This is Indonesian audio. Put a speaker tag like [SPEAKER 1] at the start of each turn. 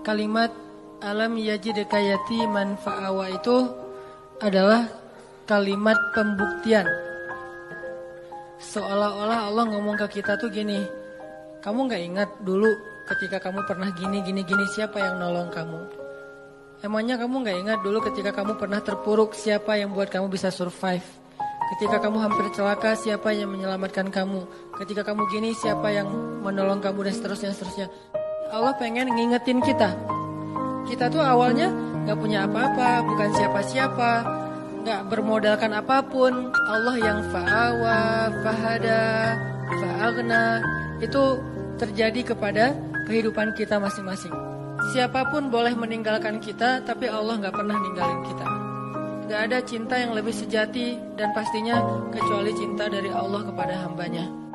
[SPEAKER 1] kalimat alam yajidka yatiman fa'awa itu adalah kalimat pembuktian. Seolah-olah Allah ngomong ke kita tuh gini, kamu nggak ingat dulu ketika kamu pernah gini gini gini siapa yang nolong kamu? Emangnya kamu nggak ingat dulu ketika kamu pernah terpuruk siapa yang buat kamu bisa survive? Ketika kamu hampir celaka siapa yang menyelamatkan kamu? Ketika kamu gini siapa yang menolong kamu dan seterusnya seterusnya. Allah pengen ngingetin kita. Kita tuh awalnya nggak punya apa-apa, bukan siapa-siapa, nggak bermodalkan apa pun. Allah yang fa'awa, fahada, fa'agna itu terjadi kepada kehidupan kita masing-masing. Siapa pun boleh meninggalkan kita, tapi Allah nggak pernah ninggalin kita. Gak ada cinta yang lebih sejati dan pastinya kecuali cinta dari Allah kepada hambanya.